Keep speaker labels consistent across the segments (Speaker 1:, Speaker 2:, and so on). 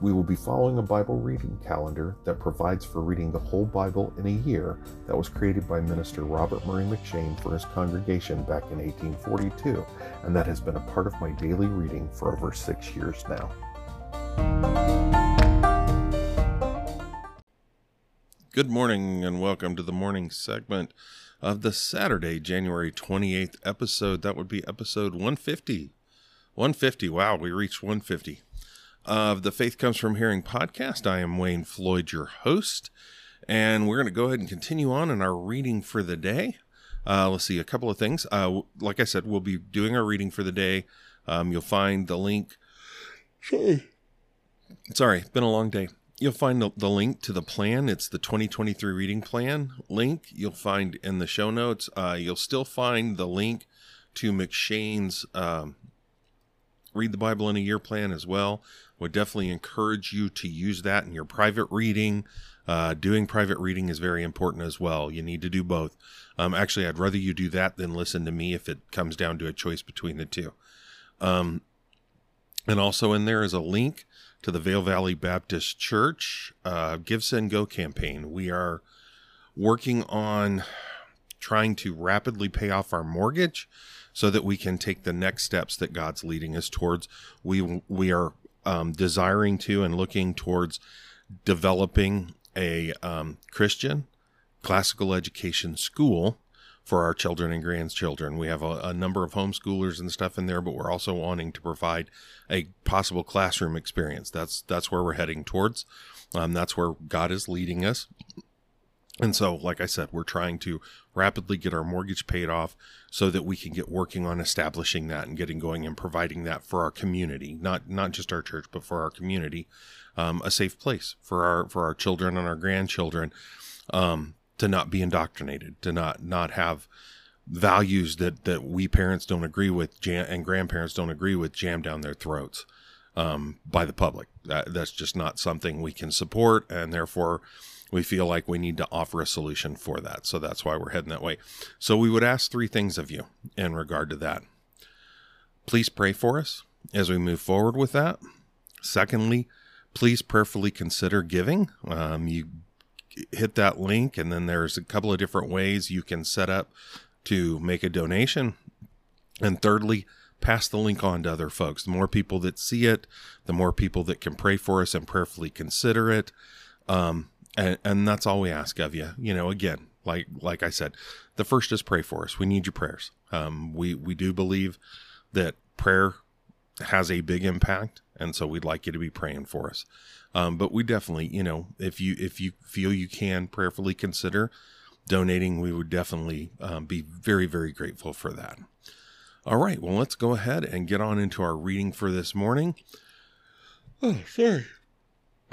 Speaker 1: We will be following a Bible reading calendar that provides for reading the whole Bible in a year that was created by Minister Robert Murray M'Cheyne for his congregation back in 1842, and that has been a part of my daily reading for over six years now.
Speaker 2: Good morning and welcome to the morning segment of the Saturday, January 28th episode. That would be episode 150. 150. Wow, we reached 150 of the Faith Comes From Hearing podcast. I am Wayne Floyd, your host, and we're going to go ahead and continue on in our reading for the day. Uh, let's see a couple of things. Uh, like I said, we'll be doing our reading for the day. Um, you'll find the link. Sorry, sorry, it's been a long day. You'll find the, the, link to the plan. It's the 2023 reading plan link. You'll find in the show notes. Uh, you'll still find the link to M'Cheyne's um, Read the Bible in a Year plan as well would definitely encourage you to use that in your private reading. Uh, doing private reading is very important as well. You need to do both. Um, actually, I'd rather you do that than listen to me if it comes down to a choice between the two. Um, and also in there is a link to the Vail Valley Baptist Church uh, Give Send Go campaign. We are working on trying to rapidly pay off our mortgage so that we can take the next steps that God's leading us towards. We we are um, desiring to and looking towards developing a um, Christian classical education school for our children and grandchildren. We have a, a, number of homeschoolers and stuff in there, but we're also wanting to provide a possible classroom experience. That's that's where we're heading towards. Um, that's where God is leading us. And so, like I said, we're trying to rapidly get our mortgage paid off so that we can get working on establishing that and getting going and providing that for our community, not not just our church, but for our community, um, a safe place for our for our children and our grandchildren um, to not be indoctrinated, to not not have values that that we parents don't agree with jam, and grandparents don't agree with jammed down their throats um, by the public. That, that's just not something we can support, and therefore we feel like we need to offer a solution for that. So that's why we're heading that way. So we would ask three things of you in regard to that. Please pray for us as we move forward with that. Secondly, please prayerfully consider giving. Um, you hit that link, and then there's a couple of different ways you can set up to make a donation. And thirdly, pass the link on to other folks. The more people that see it, the more people that can pray for us and prayerfully consider it. Um, and, and that's all we ask of you. You know, again, like like I said, the first is pray for us. We need your prayers. Um, we we do believe that prayer has a big impact, and so we'd like you to be praying for us. Um, but we definitely, you know, if you if you feel you can prayerfully consider donating, we would definitely um, be very very grateful for that. All right, well, let's go ahead and get on into our reading for this morning. Oh, sorry.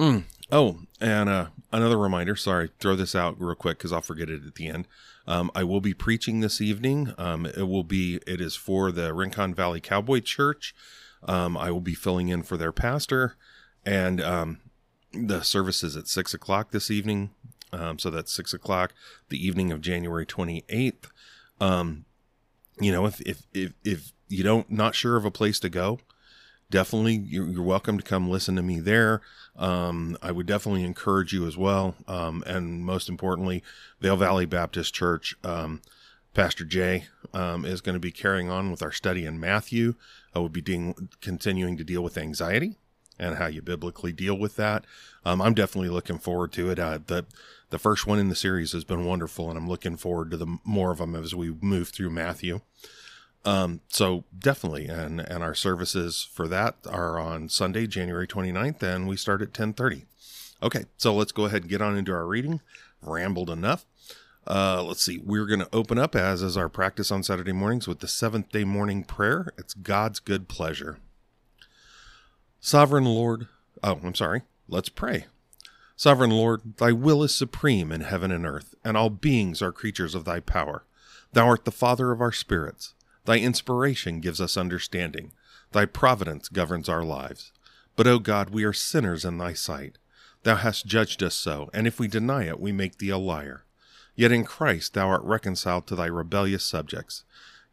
Speaker 2: Mm. Oh, and uh, another reminder. Sorry, throw this out real quick because I'll forget it at the end. Um, I will be preaching this evening. Um, it will be. It is for the Rincon Valley Cowboy Church. Um, I will be filling in for their pastor, and um, the service is at six o'clock this evening. Um, so that's six o'clock, the evening of January twenty eighth. Um, you know, if if if if you don't not sure of a place to go, definitely you're, you're, welcome to come listen to me there. Um, I would definitely encourage you as well. Um, and most importantly, Vail Valley Baptist Church, um, Pastor Jay um, is going to be carrying on with our study in Matthew. I will be dealing, continuing to deal with anxiety and how you biblically deal with that. Um, I'm definitely looking forward to it. Uh, the the first one in the series has been wonderful, and I'm looking forward to the more of them as we move through Matthew. Um, so definitely, and and our services for that are on Sunday, January 29th, and we start at 10:30. Okay, so let's go ahead and get on into our reading. Rambled enough. Uh, let's see. We're going to open up, as is our practice on Saturday mornings, with the seventh day morning prayer. It's God's good pleasure. Sovereign Lord, oh, I'm sorry. Let's pray. Sovereign Lord, thy will is supreme in heaven and earth, and all beings are creatures of thy power. Thou art the Father of our spirits. Thy inspiration gives us understanding. Thy providence governs our lives. But, O God, we are sinners in thy sight. Thou hast judged us so, and if we deny it, we make thee a liar. Yet in Christ thou art reconciled to thy rebellious subjects.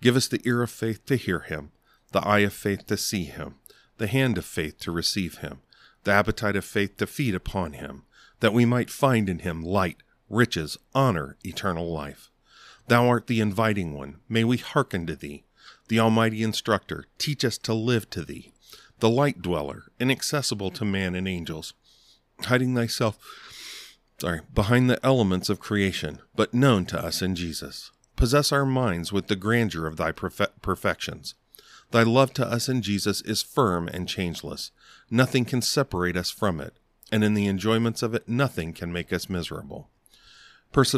Speaker 2: Give us the ear of faith to hear him, the eye of faith to see him, the hand of faith to receive him, the appetite of faith to feed upon him, that we might find in him light, riches, honor, eternal life. Thou art the inviting one. May we hearken to thee. The Almighty Instructor, teach us to live to thee. The light dweller, inaccessible to man and angels, hiding thyself sorry, behind the elements of creation, but known to us in Jesus. Possess our minds with the grandeur of thy perfe- perfections. Thy love to us in Jesus is firm and changeless. Nothing can separate us from it, and in the enjoyments of it, nothing can make us miserable. Perse-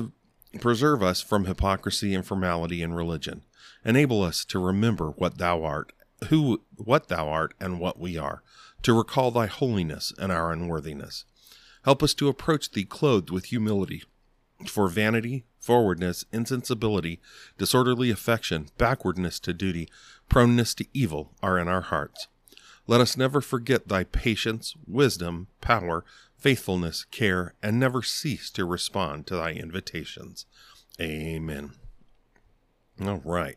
Speaker 2: preserve us from hypocrisy and formality in religion. Enable us to remember what thou art, who, what thou art, and what we are, to recall thy holiness and our unworthiness. Help us to approach thee clothed with humility. For vanity, forwardness, insensibility, disorderly affection, backwardness to duty, proneness to evil are in our hearts. Let us never forget thy patience, wisdom, power, faithfulness, care, and never cease to respond to thy invitations. Amen. All right.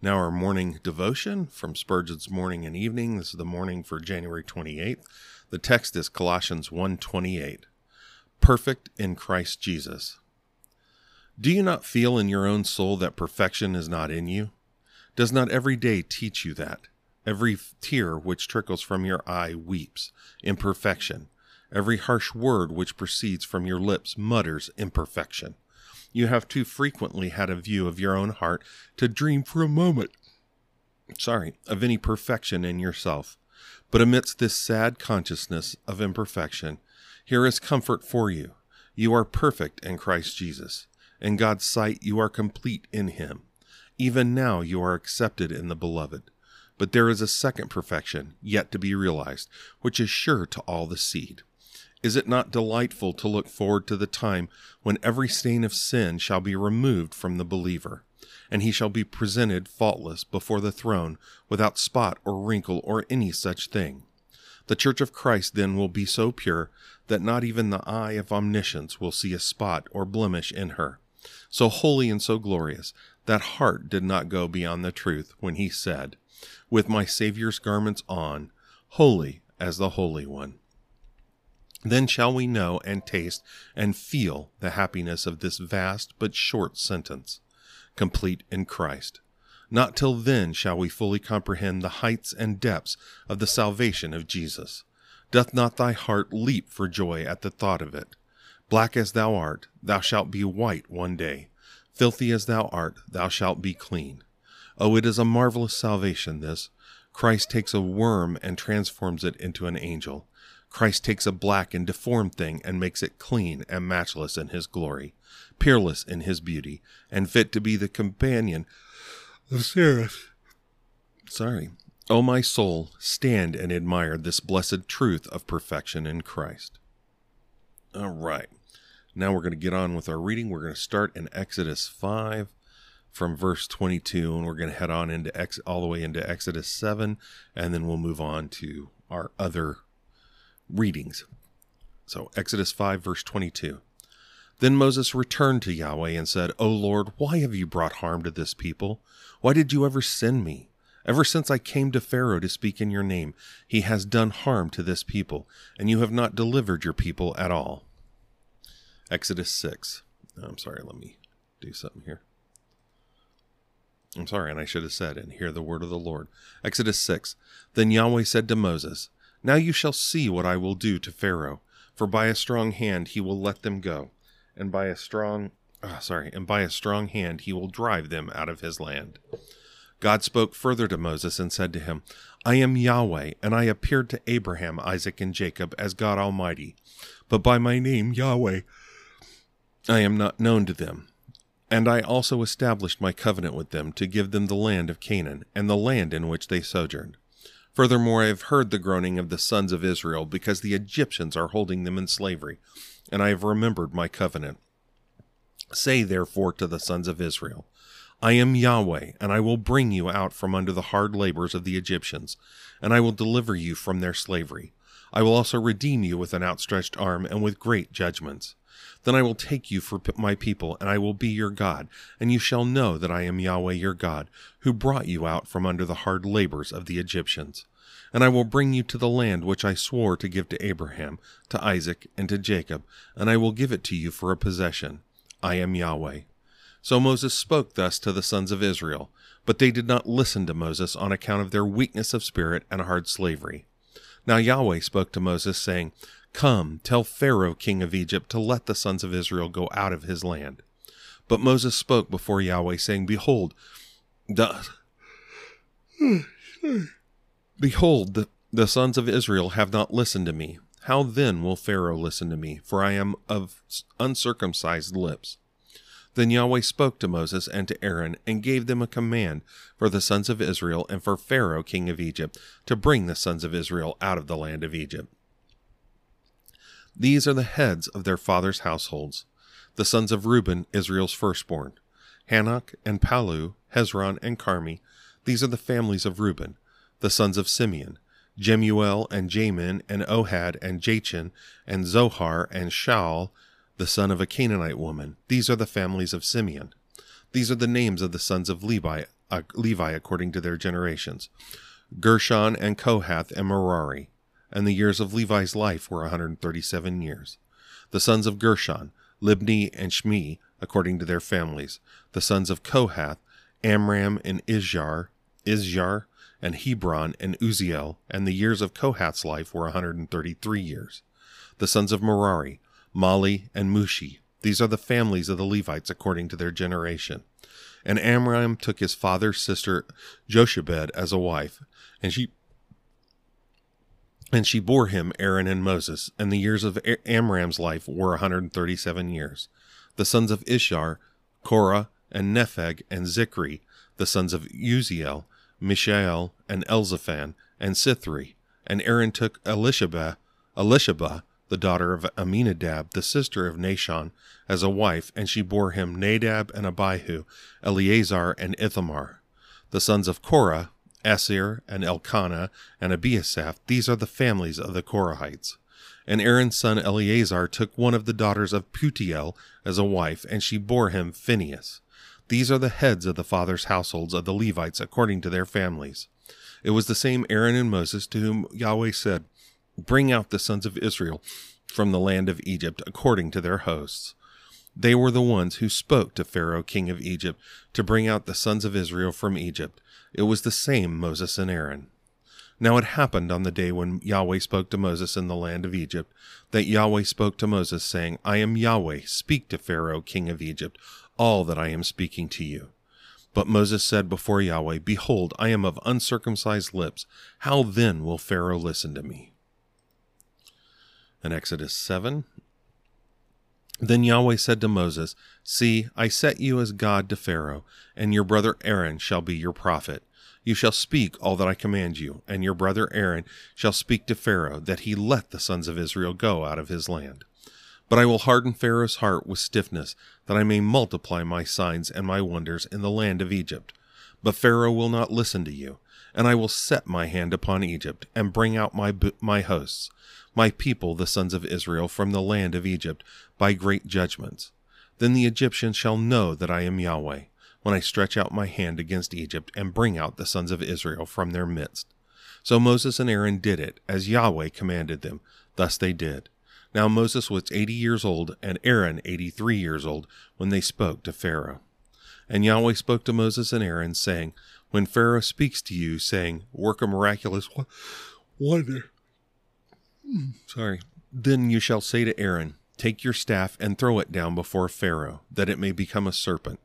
Speaker 2: Now, our morning devotion from Spurgeon's Morning and Evening. This is the morning for January 28th. The text is Colossians 1:28. Perfect in Christ Jesus. Do you not feel in your own soul that perfection is not in you? Does not every day teach you that? Every tear which trickles from your eye weeps imperfection. Every harsh word which proceeds from your lips mutters imperfection. You have too frequently had a view of your own heart to dream for a moment, sorry, of any perfection in yourself. But amidst this sad consciousness of imperfection, here is comfort for you. You are perfect in Christ Jesus. In God's sight, you are complete in Him. Even now, you are accepted in the Beloved. But there is a second perfection yet to be realized, which is sure to all the seed. Is it not delightful to look forward to the time when every stain of sin shall be removed from the believer? and he shall be presented faultless before the throne, without spot or wrinkle or any such thing. The church of Christ then will be so pure that not even the eye of omniscience will see a spot or blemish in her. So holy and so glorious, that Hart did not go beyond the truth when he said, With my Saviour's garments on, holy as the Holy One. Then shall we know and taste and feel the happiness of this vast but short sentence complete in Christ. Not till then shall we fully comprehend the heights and depths of the salvation of Jesus. Doth not thy heart leap for joy at the thought of it? Black as thou art, thou shalt be white one day. Filthy as thou art, thou shalt be clean. Oh, it is a marvelous salvation, this. Christ takes a worm and transforms it into an angel. Christ takes a black and deformed thing and makes it clean and matchless in his glory, peerless in his beauty, and fit to be the companion of seraph. Sorry. O my soul, stand and admire this blessed truth of perfection in Christ. All right. Now we're going to get on with our reading. We're going to start in Exodus 5 from verse 22 and we're going to head on into Ex- all the way into Exodus 7 and then we'll move on to our other readings. So, Exodus 5, verse 22. Then Moses returned to Yahweh and said, O Lord, why have you brought harm to this people? Why did you ever send me? Ever since I came to Pharaoh to speak in your name, he has done harm to this people, and you have not delivered your people at all. Exodus 6. I'm sorry, let me do something here. I'm sorry, and I should have said, and hear the word of the Lord. Exodus 6. Then Yahweh said to Moses, now you shall see what I will do to Pharaoh, for by a strong hand he will let them go, and by a strong oh, sorry, and by a strong hand he will drive them out of his land. God spoke further to Moses and said to him, I am Yahweh, and I appeared to Abraham, Isaac, and Jacob as God Almighty, but by my name Yahweh I am not known to them. And I also established my covenant with them to give them the land of Canaan, and the land in which they sojourned. Furthermore, I have heard the groaning of the sons of Israel, because the Egyptians are holding them in slavery, and I have remembered my covenant. Say therefore to the sons of Israel, I am Yahweh, and I will bring you out from under the hard labors of the Egyptians, and I will deliver you from their slavery. I will also redeem you with an outstretched arm and with great judgments. Then I will take you for my people, and I will be your God, and you shall know that I am Yahweh your God, who brought you out from under the hard labors of the Egyptians. And I will bring you to the land which I swore to give to Abraham, to Isaac, and to Jacob, and I will give it to you for a possession. I am Yahweh. So Moses spoke thus to the sons of Israel, but they did not listen to Moses on account of their weakness of spirit and hard slavery. Now Yahweh spoke to Moses, saying, Come, tell Pharaoh, king of Egypt, to let the sons of Israel go out of his land. But Moses spoke before Yahweh, saying, Behold, the, behold, the, the sons of Israel have not listened to me. How then will Pharaoh listen to me? For I am of uncircumcised lips. Then Yahweh spoke to Moses and to Aaron, and gave them a command for the sons of Israel and for Pharaoh king of Egypt to bring the sons of Israel out of the land of Egypt. These are the heads of their fathers' households the sons of Reuben, Israel's firstborn, Hanoch and Pallu, Hezron and Carmi. These are the families of Reuben. The sons of Simeon, Jemuel and Jamin and Ohad and Jachin and Zohar and Shaul, the son of a Canaanite woman. These are the families of Simeon. These are the names of the sons of Levi, uh, Levi according to their generations Gershon and Kohath and Merari and the years of Levi's life were 137 years. The sons of Gershon, Libni and Shmi, according to their families. The sons of Kohath, Amram and Izhar, Izhar, and Hebron and Uzziel, and the years of Kohath's life were 133 years. The sons of Merari, Mahli and Mushi. These are the families of the Levites according to their generation. And Amram took his father's sister Jochebed as a wife, and she and she bore him Aaron and Moses, and the years of Amram's life were 137 years. The sons of Ishar, Korah, and Nepheg, and Zichri, the sons of Uzziel, Mishael, and Elzaphan, and Sithri. And Aaron took Elisheba, Elisheba, the daughter of Amminadab, the sister of Nahshon, as a wife, and she bore him Nadab and Abihu, Eleazar and Ithamar. The sons of Korah, Assir and Elkanah and Abiasaph, these are the families of the Korahites. And Aaron's son Eleazar took one of the daughters of Putiel as a wife, and she bore him Phinehas. These are the heads of the fathers' households of the Levites according to their families. It was the same Aaron and Moses to whom Yahweh said, Bring out the sons of Israel from the land of Egypt according to their hosts. They were the ones who spoke to Pharaoh, king of Egypt, to bring out the sons of Israel from Egypt. It was the same Moses and Aaron. Now it happened on the day when Yahweh spoke to Moses in the land of Egypt, that Yahweh spoke to Moses, saying, I am Yahweh, speak to Pharaoh, king of Egypt, all that I am speaking to you. But Moses said before Yahweh, Behold, I am of uncircumcised lips. How then will Pharaoh listen to me? In Exodus 7, then Yahweh said to Moses, See, I set you as God to Pharaoh, and your brother Aaron shall be your prophet. You shall speak all that I command you, and your brother Aaron shall speak to Pharaoh, that he let the sons of Israel go out of his land. But I will harden Pharaoh's heart with stiffness, that I may multiply my signs and my wonders in the land of Egypt. But Pharaoh will not listen to you, and I will set my hand upon Egypt, and bring out my, my hosts, my people, the sons of Israel, from the land of Egypt, by great judgments. Then the Egyptians shall know that I am Yahweh, when I stretch out my hand against Egypt, and bring out the sons of Israel from their midst. So Moses and Aaron did it, as Yahweh commanded them. Thus they did. Now Moses was eighty years old, and Aaron eighty three years old, when they spoke to Pharaoh. And Yahweh spoke to Moses and Aaron, saying, When Pharaoh speaks to you, saying, Work a miraculous wonder, hmm, sorry, then you shall say to Aaron, Take your staff and throw it down before Pharaoh, that it may become a serpent.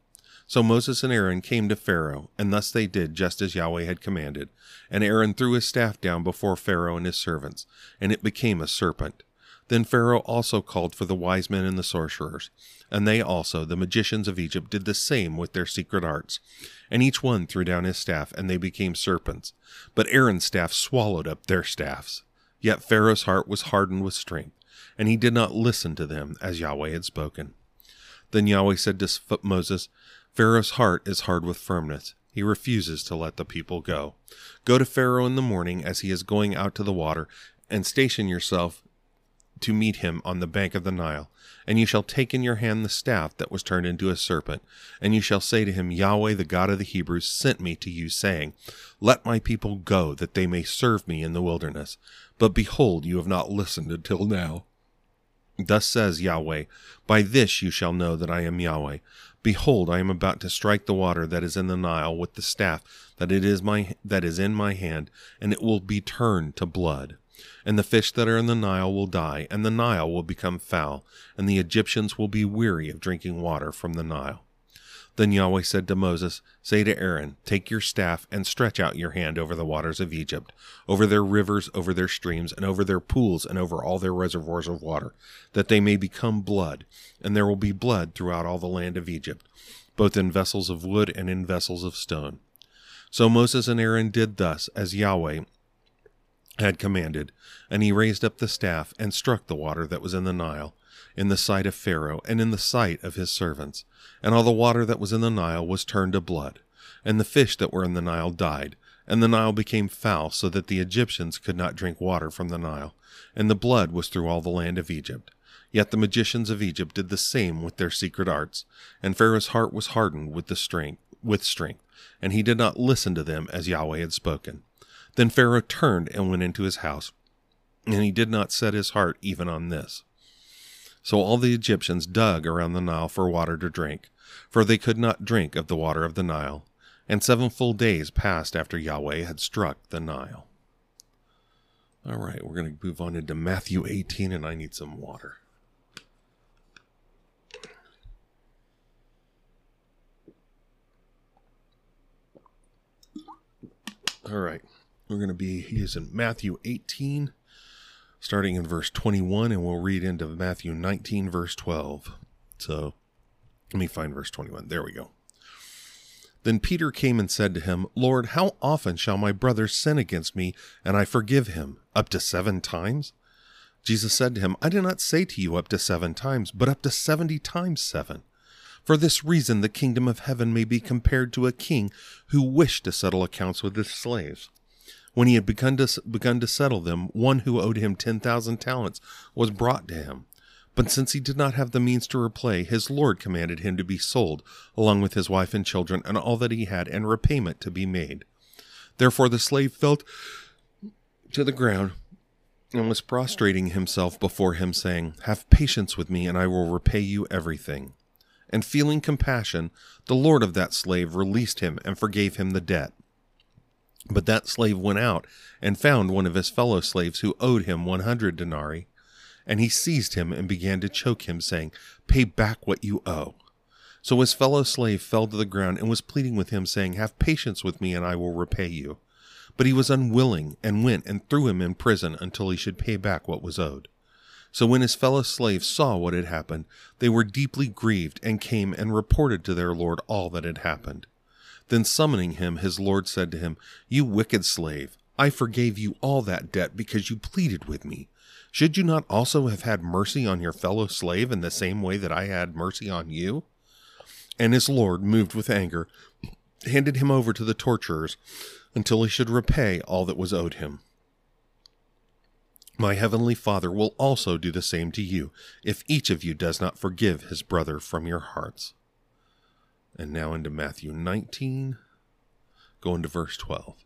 Speaker 2: So Moses and Aaron came to Pharaoh, and thus they did just as Yahweh had commanded. And Aaron threw his staff down before Pharaoh and his servants, and it became a serpent. Then Pharaoh also called for the wise men and the sorcerers, and they also, the magicians of Egypt, did the same with their secret arts. And each one threw down his staff, and they became serpents. But Aaron's staff swallowed up their staffs. Yet Pharaoh's heart was hardened with strength, and he did not listen to them as Yahweh had spoken. Then Yahweh said to Moses, Pharaoh's heart is hard with firmness. He refuses to let the people go. Go to Pharaoh in the morning as he is going out to the water, and station yourself to meet him on the bank of the Nile. And you shall take in your hand the staff that was turned into a serpent, and you shall say to him, Yahweh, the God of the Hebrews, sent me to you, saying, Let my people go, that they may serve me in the wilderness. But behold, you have not listened until now. Thus says Yahweh, By this you shall know that I am Yahweh. Behold, I am about to strike the water that is in the Nile with the staff that it is my that is in my hand, and it will be turned to blood and the fish that are in the Nile will die, and the Nile will become foul, and the Egyptians will be weary of drinking water from the Nile. Then Yahweh said to Moses, Say to Aaron, Take your staff and stretch out your hand over the waters of Egypt, over their rivers, over their streams, and over their pools, and over all their reservoirs of water, that they may become blood, and there will be blood throughout all the land of Egypt, both in vessels of wood and in vessels of stone. So Moses and Aaron did thus, as Yahweh had commanded, and he raised up the staff and struck the water that was in the Nile, in the sight of Pharaoh and in the sight of his servants. And all the water that was in the Nile was turned to blood, and the fish that were in the Nile died, and the Nile became foul, so that the Egyptians could not drink water from the Nile, and the blood was through all the land of Egypt. Yet the magicians of Egypt did the same with their secret arts, and Pharaoh's heart was hardened with the strength with strength, and he did not listen to them as Yahweh had spoken. Then Pharaoh turned and went into his house, and he did not set his heart even on this. So all the Egyptians dug around the Nile for water to drink, for they could not drink of the water of the Nile. And seven full days passed after Yahweh had struck the Nile. All right, we're going to move on into Matthew 18, and I need some water. All right. We're going to be using Matthew 18, starting in verse 21, and we'll read into Matthew 19, verse 12. So let me find verse 21. There we go. Then Peter came and said to him, Lord, how often shall my brother sin against me, and I forgive him? Up to seven times? Jesus said to him, I do not say to you up to seven times, but up to seventy times seven. For this reason the kingdom of heaven may be compared to a king who wished to settle accounts with his slaves. When he had begun to, begun to settle them, one who owed him 10,000 talents was brought to him. But since he did not have the means to repay, his lord commanded him to be sold, along with his wife and children, and all that he had, and repayment to be made. Therefore the slave fell to the ground and was prostrating himself before him, saying, Have patience with me, and I will repay you everything. And feeling compassion, the lord of that slave released him and forgave him the debt. But that slave went out and found one of his fellow slaves who owed him 100 denarii. And he seized him and began to choke him, saying, Pay back what you owe. So his fellow slave fell to the ground and was pleading with him, saying, Have patience with me, and I will repay you. But he was unwilling, and went and threw him in prison until he should pay back what was owed. So when his fellow slaves saw what had happened, they were deeply grieved, and came and reported to their lord all that had happened. Then summoning him, his lord said to him, You wicked slave, I forgave you all that debt because you pleaded with me. Should you not also have had mercy on your fellow slave in the same way that I had mercy on you? And his lord, moved with anger, handed him over to the torturers until he should repay all that was owed him. My heavenly Father will also do the same to you if each of you does not forgive his brother from your hearts. And now into Matthew 19, going to verse 12.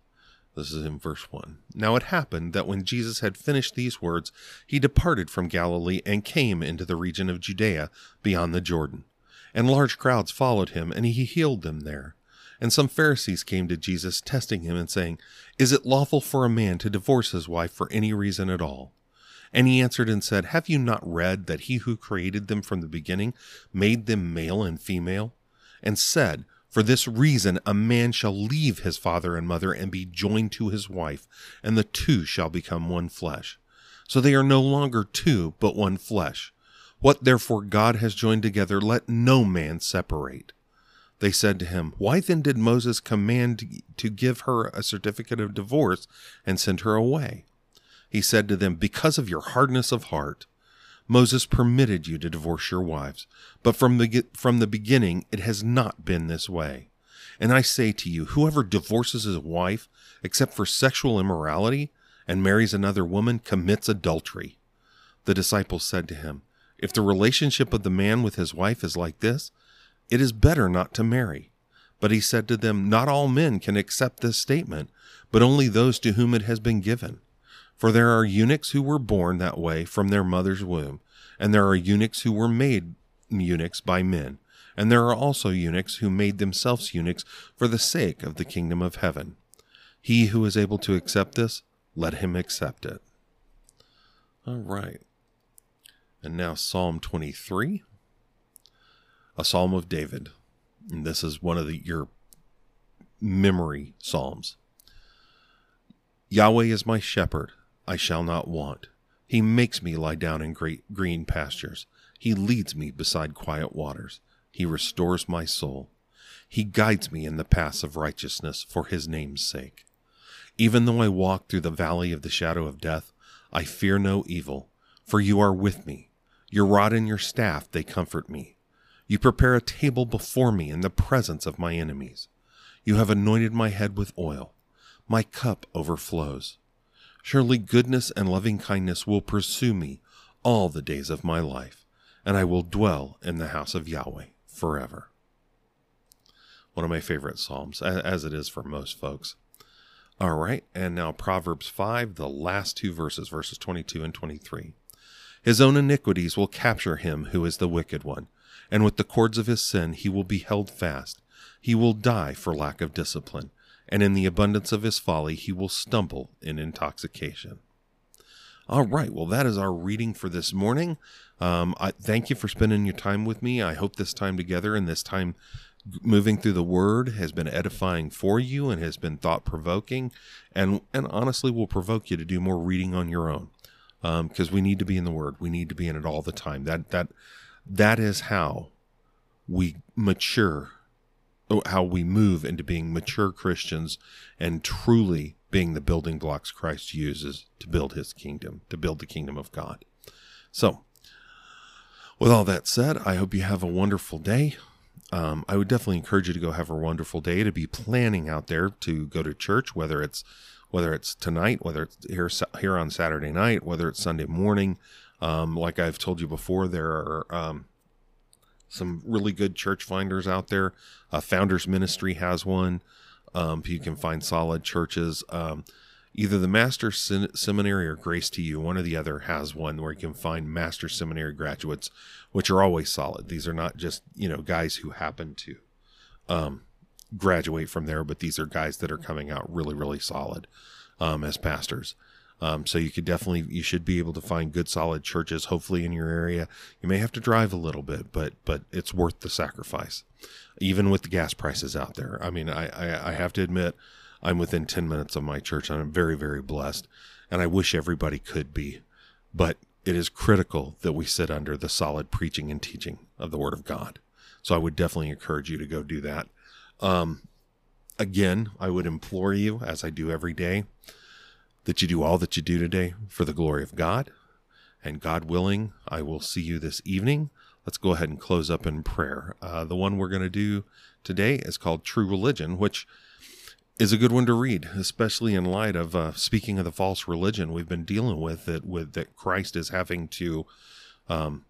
Speaker 2: This is in verse 1. Now it happened that when Jesus had finished these words, he departed from Galilee and came into the region of Judea beyond the Jordan. And large crowds followed him, and he healed them there. And some Pharisees came to Jesus, testing him and saying, Is it lawful for a man to divorce his wife for any reason at all? And he answered and said, Have you not read that he who created them from the beginning made them male and female? And said, For this reason a man shall leave his father and mother and be joined to his wife, and the two shall become one flesh. So they are no longer two, but one flesh. What therefore God has joined together, let no man separate. They said to him, Why then did Moses command to give her a certificate of divorce and send her away? He said to them, Because of your hardness of heart. Moses permitted you to divorce your wives, but from the, from the beginning it has not been this way. And I say to you, whoever divorces his wife, except for sexual immorality, and marries another woman, commits adultery. The disciples said to him, If the relationship of the man with his wife is like this, it is better not to marry. But he said to them, Not all men can accept this statement, but only those to whom it has been given. For there are eunuchs who were born that way from their mother's womb, and there are eunuchs who were made eunuchs by men, and there are also eunuchs who made themselves eunuchs for the sake of the kingdom of heaven. He who is able to accept this, let him accept it. All right. And now Psalm 23, a psalm of David. And this is one of the, your memory psalms. Yahweh is my shepherd, I shall not want. He makes me lie down in great green pastures. He leads me beside quiet waters. He restores my soul. He guides me in the paths of righteousness for his name's sake. Even though I walk through the valley of the shadow of death, I fear no evil, for you are with me. Your rod and your staff, they comfort me. You prepare a table before me in the presence of my enemies. You have anointed my head with oil. My cup overflows. Surely goodness and loving kindness will pursue me all the days of my life, and I will dwell in the house of Yahweh forever. One of my favorite Psalms, as it is for most folks. All right, and now Proverbs 5, the last two verses, verses 22 and 23. His own iniquities will capture him who is the wicked one and with the cords of his sin he will be held fast. He will die for lack of discipline, and in the abundance of his folly he will stumble in intoxication. All right, well, that is our reading for this morning. Um, I thank you for spending your time with me. I hope this time together and this time moving through the Word has been edifying for you and has been thought provoking, and and honestly will provoke you to do more reading on your own, because um, we need to be in the Word. We need to be in it all the time. That that that is how we mature, how we move into being mature Christians and truly being the building blocks Christ uses to build his kingdom, to build the kingdom of God. So, with all that said, I hope you have a wonderful day. Um, I would definitely encourage you to go have a wonderful day, to be planning out there to go to church, whether it's whether it's tonight, whether it's here here on Saturday night, whether it's Sunday morning. Um, like I've told you before, there are um, some really good church finders out there. Uh, Founders Ministry has one. Um, you can find solid churches. Um, either the Master Seminary or Grace to You, one or the other, has one where you can find Master Seminary graduates, which are always solid. These are not just you know guys who happen to um, graduate from there, but these are guys that are coming out really, really solid um, as pastors. Um, so you could definitely, you should be able to find good, solid churches, hopefully in your area. You may have to drive a little bit, but but it's worth the sacrifice, even with the gas prices out there. I mean, I I, I have to admit, I'm within 10 minutes of my church, and I'm very very blessed, and I wish everybody could be, but it is critical that we sit under the solid preaching and teaching of the Word of God. So I would definitely encourage you to go do that. Um, again, I would implore you, as I do every day that you do all that you do today for the glory of God. And God willing, I will see you this evening. Let's go ahead and close up in prayer. Uh, the one we're going to do today is called True Religion, which is a good one to read, especially in light of uh, speaking of the false religion we've been dealing with that with that Christ is having to um,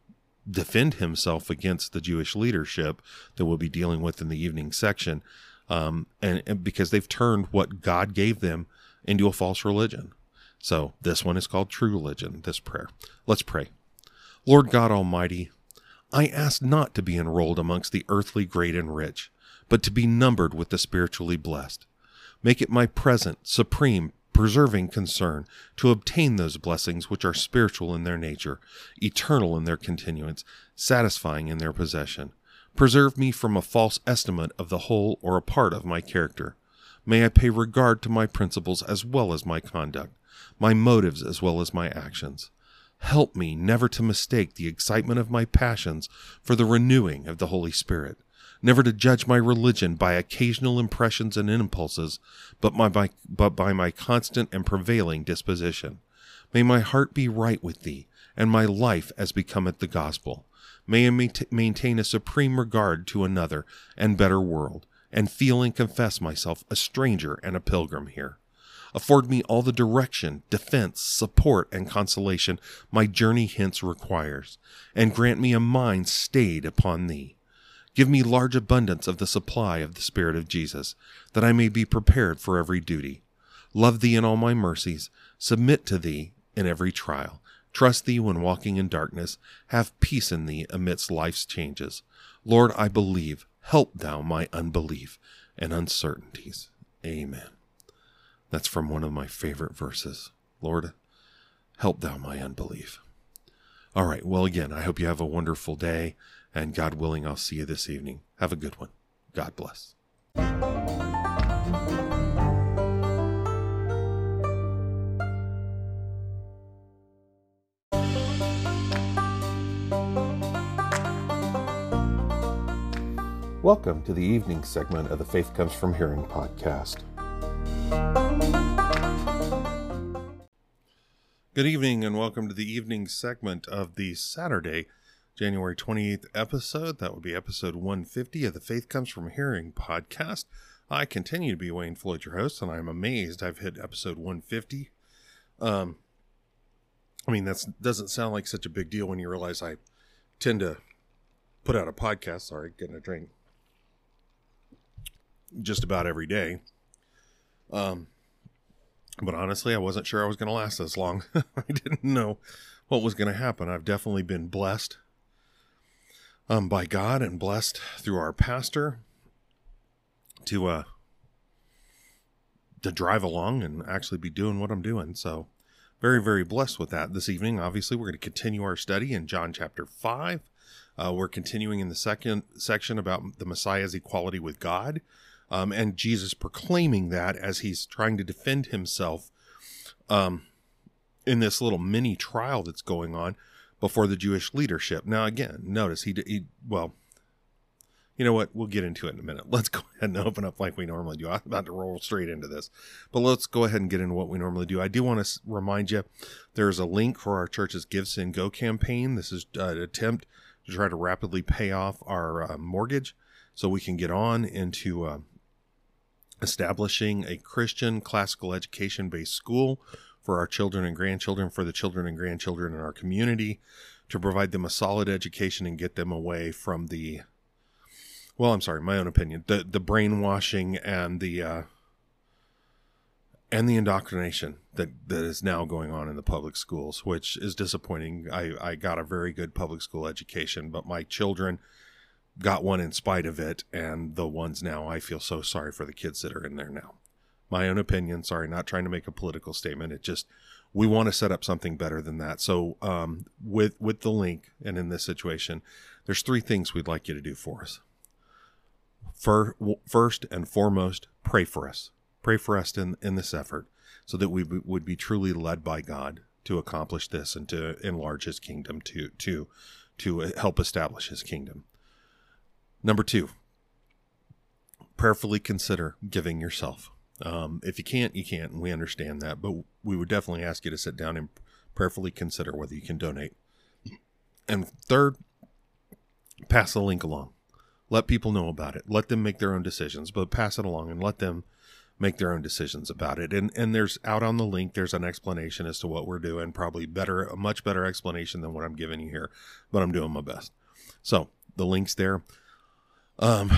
Speaker 2: defend himself against the Jewish leadership that we'll be dealing with in the evening section, um, and, and because they've turned what God gave them into a false religion. So this one is called true religion, this prayer. Let's pray. Lord God Almighty, I ask not to be enrolled amongst the earthly great and rich, but to be numbered with the spiritually blessed. Make it my present, supreme, preserving concern to obtain those blessings which are spiritual in their nature, eternal in their continuance, satisfying in their possession. Preserve me from a false estimate of the whole or a part of my character May I pay regard to my principles as well as my conduct, my motives as well as my actions. Help me never to mistake the excitement of my passions for the renewing of the Holy Spirit, never to judge my religion by occasional impressions and impulses, but, my, by, but by my constant and prevailing disposition. May my heart be right with thee, and my life as becometh the gospel. May I maintain a supreme regard to another and better world, and feel and confess myself a stranger and a pilgrim here. Afford me all the direction, defense, support, and consolation my journey hence requires, and grant me a mind stayed upon thee. Give me large abundance of the supply of the Spirit of Jesus, that I may be prepared for every duty. Love thee in all my mercies, submit to thee in every trial, trust thee when walking in darkness, have peace in thee amidst life's changes. Lord, I believe, help thou my unbelief and uncertainties. Amen. That's from one of my favorite verses. Lord, help thou my unbelief. All right. Well, again, I hope you have a wonderful day, and God willing, I'll see you this evening. Have a good one. God bless.
Speaker 1: Welcome to the evening segment of the Faith Comes From Hearing podcast.
Speaker 2: Good evening, and welcome to the evening segment of the Saturday, January 28th episode. That would be episode 150 of the Faith Comes From Hearing podcast. I continue to be Wayne Floyd, your host, and I'm amazed I've hit episode 150. Um, I mean, that doesn't sound like such a big deal when you realize I tend to put out a podcast. Sorry, getting a drink. Just about every day. Um, but honestly, I wasn't sure I was going to last this long. I didn't know what was going to happen. I've definitely been blessed um, by God and blessed through our pastor to uh to drive along and actually be doing what I'm doing. So very very blessed with that. This evening, obviously, we're going to continue our study in John chapter five. Uh, we're continuing in the second section about the Messiah's equality with God um, and Jesus proclaiming that as he's trying to defend himself um, in this little mini trial that's going on before the Jewish leadership. Now, again, notice he, he well, you know what? We'll get into it in a minute. Let's go ahead and open up like we normally do. I'm about to roll straight into this, but let's go ahead and get into what we normally do. I do want to remind you there's a link for our church's Give Send Go campaign. This is an attempt to try to rapidly pay off our uh, mortgage so we can get on into uh, establishing a Christian classical education based school for our children and grandchildren, for the children and grandchildren in our community, to provide them a solid education and get them away from the, well, I'm sorry, my own opinion, the, the brainwashing and the, uh, and the indoctrination that, that is now going on in the public schools, which is disappointing. I, I got a very good public school education, but my children got one in spite of it, and the ones now I feel so sorry for the kids that are in there now. My own opinion, sorry, not trying to make a political statement. It just we want to set up something better than that. So um, with with the link and in this situation, there's three things we'd like you to do for us. For, first and foremost, pray for us. Pray for us in, in this effort so that we would be truly led by God to accomplish this and to enlarge his kingdom to to to help establish his kingdom. Number two, prayerfully consider giving yourself. Um, if you can't, you can't, and we understand that, but we would definitely ask you to sit down and prayerfully consider whether you can donate. And third, pass the link along. Let people know about it. Let them make their own decisions, but pass it along and let them make their own decisions about it. And and there's out on the link, there's an explanation as to what we're doing, probably better, a much better explanation than what I'm giving you here, but I'm doing my best. So the link's there. Um,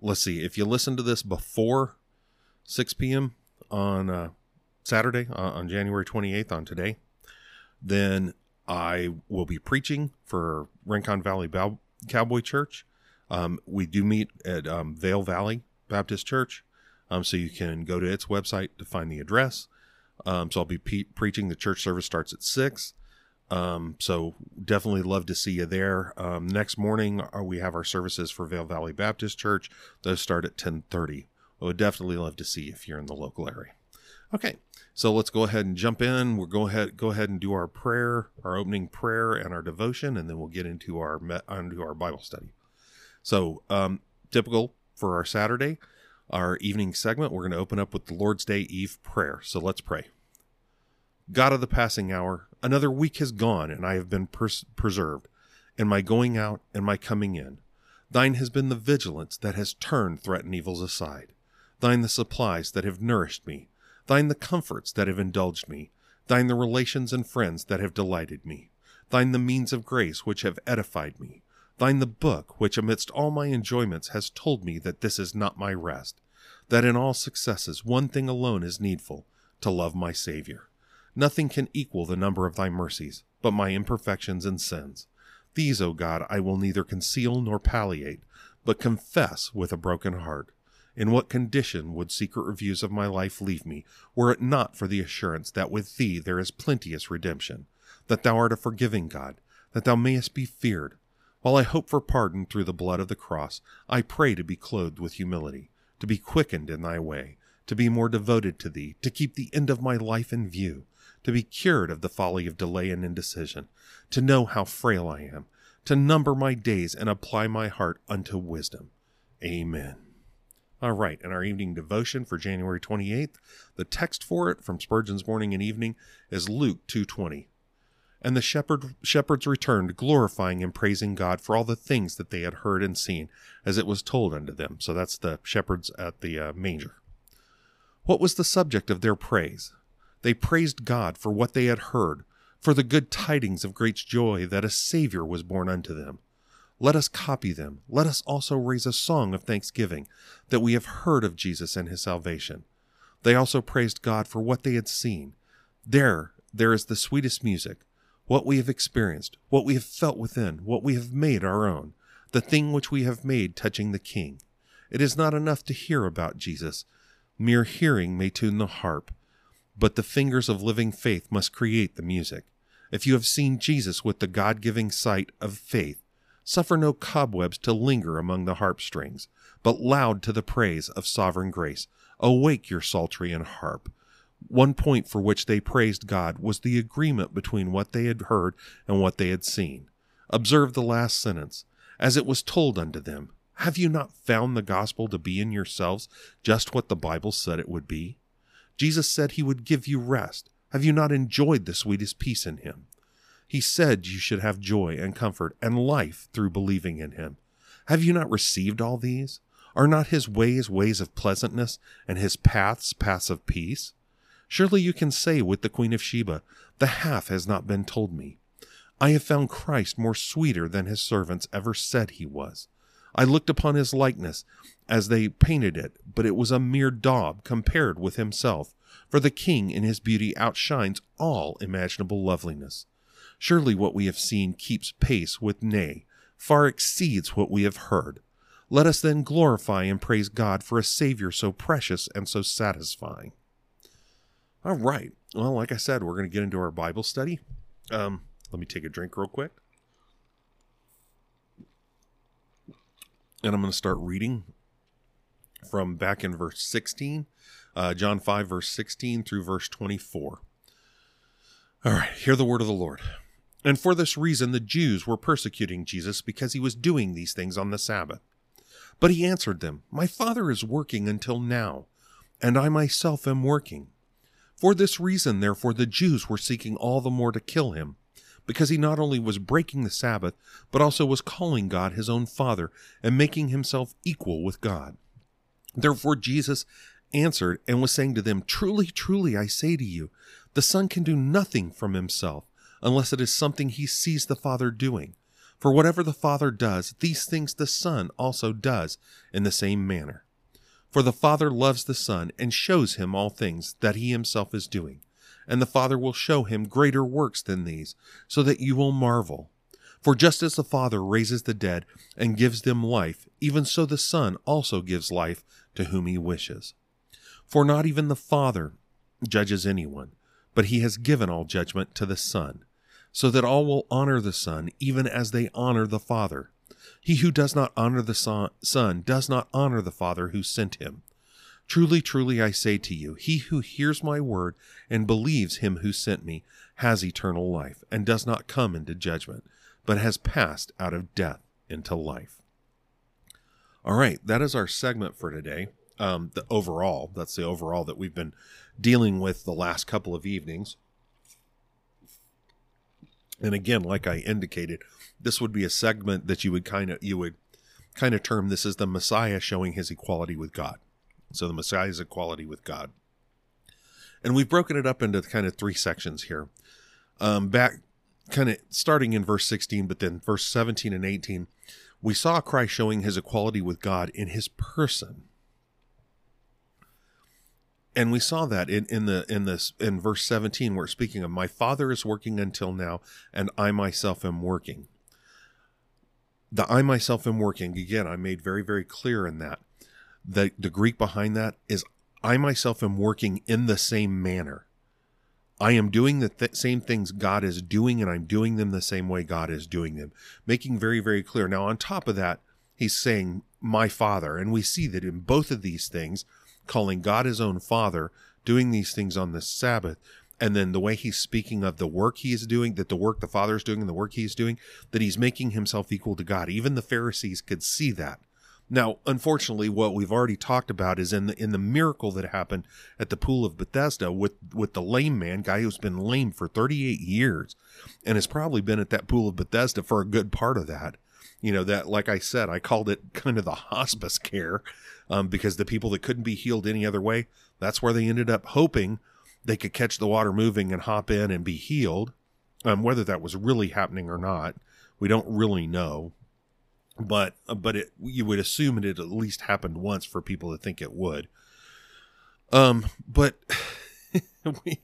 Speaker 2: let's see. If you listen to this before 6 p.m. on uh, Saturday, uh, on January 28th, on today, then I will be preaching for Rincon Valley Bow- Cowboy Church. Um, we do meet at um, Vail Valley Baptist Church, um, so you can go to its website to find the address. Um, so I'll be pe- preaching. The church service starts at six. Um, so definitely love to see you there. Um, next morning uh, we have our services for Vail Valley Baptist Church. Those start at 1030. I would definitely love to see you if you're in the local area. Okay, so let's go ahead and jump in. We'll go ahead go ahead and do our prayer, our opening prayer, and our devotion, and then we'll get into our into our Bible study. So, um, typical for our Saturday, our evening segment, we're going to open up with the Lord's Day Eve prayer. So let's pray. God of the passing hour, another week has gone, and I have been pers- preserved, in my going out and my coming in. Thine has been the vigilance that has turned threatened evils aside. Thine the supplies that have nourished me. Thine the comforts that have indulged me. Thine the relations and friends that have delighted me. Thine the means of grace which have edified me. Thine the book which amidst all my enjoyments has told me that this is not my rest, that in all successes one thing alone is needful, to love my Saviour. Nothing can equal the number of thy mercies, but my imperfections and sins. These, O God, I will neither conceal nor palliate, but confess with a broken heart. In what condition would secret reviews of my life leave me, were it not for the assurance that with thee there is plenteous redemption, that thou art a forgiving God, that thou mayest be feared? While I hope for pardon through the blood of the cross, I pray to be clothed with humility, to be quickened in thy way, to be more devoted to thee, to keep the end of my life in view, to be cured of the folly of delay and indecision, to know how frail I am, to number my days and apply my heart unto wisdom. Amen. All right, and our evening devotion for January 28th, the text for it from Spurgeon's Morning and Evening is Luke 2:20. And the shepherd, shepherds returned, glorifying and praising God for all the things that they had heard and seen, as it was told unto them. So that's the shepherds at the uh, manger. What was the subject of their praise? They praised God for what they had heard, for the good tidings of great joy that a Savior was born unto them. Let us copy them. Let us also raise a song of thanksgiving that we have heard of Jesus and his salvation. They also praised God for what they had seen. There, there is the sweetest music, what we have experienced, what we have felt within, what we have made our own, the thing which we have made touching the King. It is not enough to hear about Jesus. Mere hearing may tune the harp, but the fingers of living faith must create the music. If you have seen Jesus with the God giving sight of faith, suffer no cobwebs to linger among the harp strings, but loud to the praise of sovereign grace. Awake your psaltery and harp. One point for which they praised God was the agreement between what they had heard and what they had seen. Observe the last sentence. As it was told unto them, have you not found the gospel to be in yourselves just what the Bible said it would be? Jesus said he would give you rest. Have you not enjoyed the sweetest peace in him? He said you should have joy and comfort and life through believing in him. Have you not received all these? Are not his ways ways of pleasantness and his paths paths of peace? Surely you can say with the Queen of Sheba, The half has not been told me. I have found Christ more sweeter than his servants ever said he was. I looked upon his likeness as they painted it, but it was a mere daub compared with himself, for the king in his beauty outshines all imaginable loveliness. Surely what we have seen keeps pace with nay, far exceeds what we have heard. Let us then glorify and praise God for a Savior so precious and so satisfying. All right. Well, like I said, we're going to get into our Bible study. Um, let me take a drink real quick. And I'm going to start reading from back in verse 16, uh, John 5, verse 16 through verse 24. All right, hear the word of the Lord. And for this reason, the Jews were persecuting Jesus because he was doing these things on the Sabbath. But he answered them, My Father is working until now, and I myself am working. For this reason, therefore, the Jews were seeking all the more to kill him, because he not only was breaking the Sabbath, but also was calling God his own Father and making himself equal with God. Therefore, Jesus answered and was saying to them, Truly, truly, I say to you, the Son can do nothing from himself, unless it is something he sees the Father doing. For whatever the Father does, these things the Son also does in the same manner. For the Father loves the Son and shows him all things that he himself is doing. And the Father will show him greater works than these, so that you will marvel. For just as the Father raises the dead and gives them life, even so the Son also gives life to whom he wishes. For not even the Father judges anyone, but he has given all judgment to the Son, so that all will honor the Son, even as they honor the Father. He who does not honor the Son does not honor the Father who sent him. Truly, truly, I say to you, he who hears my word and believes him who sent me has eternal life, and does not come into judgment, but has passed out of death into life. All right, that is our segment for today. Um, the overall, that's the overall that we've been dealing with the last couple of evenings. And again, like I indicated, this would be a segment that you would kind of you would kind of term this as the Messiah showing his equality with God. So the Messiah's equality with God. And we've broken it up into kind of three sections here. Um, back kind of starting in verse 16, but then verse 17 and 18, we saw Christ showing his equality with God in his person. And we saw that in, in the in this in verse 17, where speaking of my father is working until now, and I myself am working. The I myself am working, again, I made very, very clear in that. The the Greek behind that is I myself am working in the same manner. I am doing the th- same things God is doing, and I'm doing them the same way God is doing them. Making very, very clear. Now, on top of that, he's saying, My Father. And we see that in both of these things, calling God his own Father, doing these things on the Sabbath, and then the way he's speaking of the work he is doing, that the work the Father is doing and the work he is doing, that he's making himself equal to God. Even the Pharisees could see that. Now, unfortunately, what we've already talked about is in the in the miracle that happened at the pool of Bethesda with with the lame man, guy who's been lame for 38 years, and has probably been at that pool of Bethesda for a good part of that. You know that, like I said, I called it kind of the hospice care, um, because the people that couldn't be healed any other way, that's where they ended up hoping they could catch the water moving and hop in and be healed. Um, whether that was really happening or not, we don't really know but uh, but it you would assume it had at least happened once for people to think it would. Um, but we,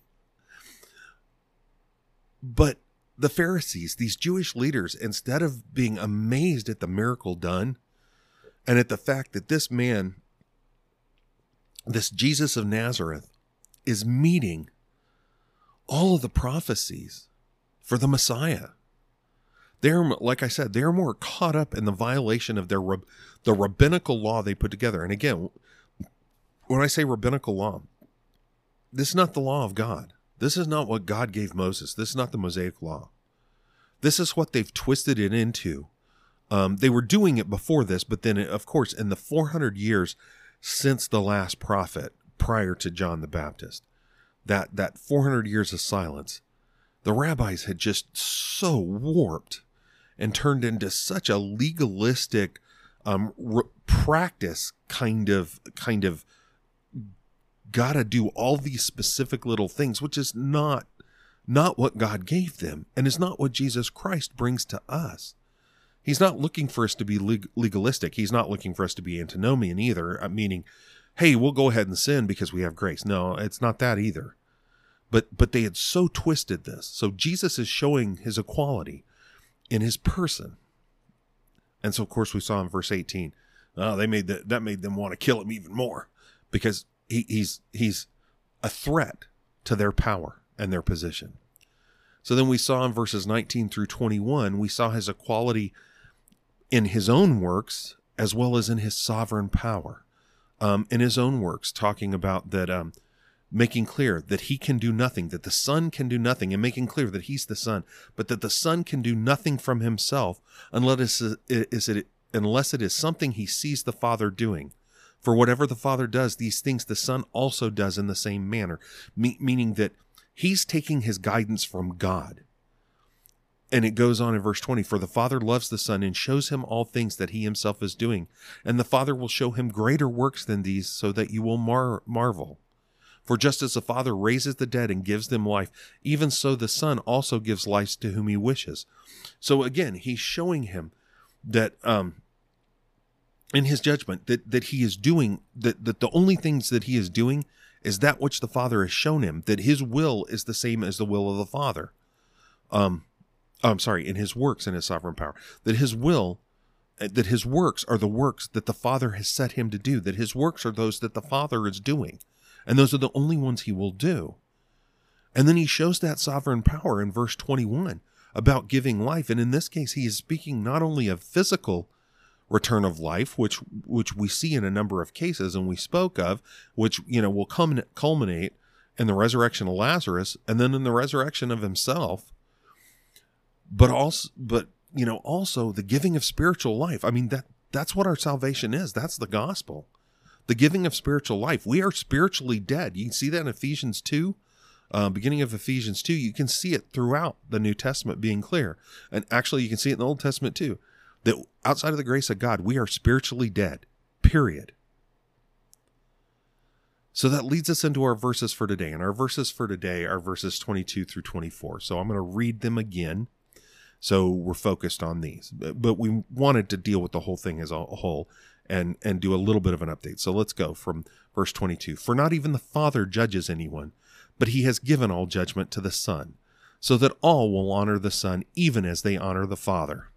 Speaker 2: but the Pharisees, these Jewish leaders, instead of being amazed at the miracle done, and at the fact that this man, this Jesus of Nazareth, is meeting all of the prophecies for the Messiah they're like I said, they're more caught up in the violation of their the rabbinical law they put together. And again, when I say rabbinical law, this is not the law of God. This is not what God gave Moses. This is not the Mosaic law. This is what they've twisted it into. Um, they were doing it before this, but then, of course, in the 400 years since the last prophet, prior to John the Baptist, that that 400 years of silence, the rabbis had just so warped and turned into such a legalistic um, practice kind of kind of gotta do all these specific little things which is not not what god gave them and is not what jesus christ brings to us. He's not looking for us to be leg- legalistic. He's not looking for us to be antinomian either uh, meaning hey we'll go ahead and sin because we have grace. No it's not that either. But but they had so twisted this. So jesus is showing his equality in his person. And so, of course, we saw in verse 18, oh, they made that, that made them want to kill him even more because he, he's, he's a threat to their power and their position. So then we saw in verses 19 through 21, we saw his equality in his own works as well as in his sovereign power. Um, in his own works, talking about that um, making clear that he can do nothing, that the Son can do nothing, and making clear that he's the Son, but that the Son can do nothing from himself unless it is, unless it is something he sees the Father doing. For whatever the Father does, these things the Son also does in the same manner, me- meaning that he's taking his guidance from God. And it goes on in verse 20 For the Father loves the Son and shows him all things that he himself is doing. And the Father will show him greater works than these, so that you will mar- marvel. For just as the Father raises the dead and gives them life, even so the Son also gives life to whom he wishes. So again, he's showing him that um, in his judgment that, that he is doing that, that the only things that he is doing is that which the Father has shown him, that his will is the same as the will of the Father. Um, I'm sorry, in his works and his sovereign power. That his will that his works are the works that the Father has set him to do, that his works are those that the Father is doing and those are the only ones he will do. And then he shows that sovereign power in verse 21 about giving life. And in this case, he is speaking not only of physical return of life, which which we see in a number of cases and we spoke of, which you know will come culminate in the resurrection of Lazarus and then in the resurrection of himself, but also but you know also the giving of spiritual life. I mean that that's what our salvation is. That's the gospel the giving of spiritual life. We are spiritually dead. You can see that in Ephesians 2, uh, beginning of Ephesians 2, you can see it throughout the New Testament being clear. And actually, you can see it in the Old Testament too that outside of the grace of God, we are spiritually dead, period. So that leads us into our verses for today. And our verses for today are verses 22 through 24. So I'm going to read them again. So we're focused on these. But we wanted to deal with the whole thing as a whole and, and do a little bit of an update. So let's go from verse 22. For not even the Father judges anyone, but he has given all judgment to the Son, so that all will honor the Son even as they honor the Father.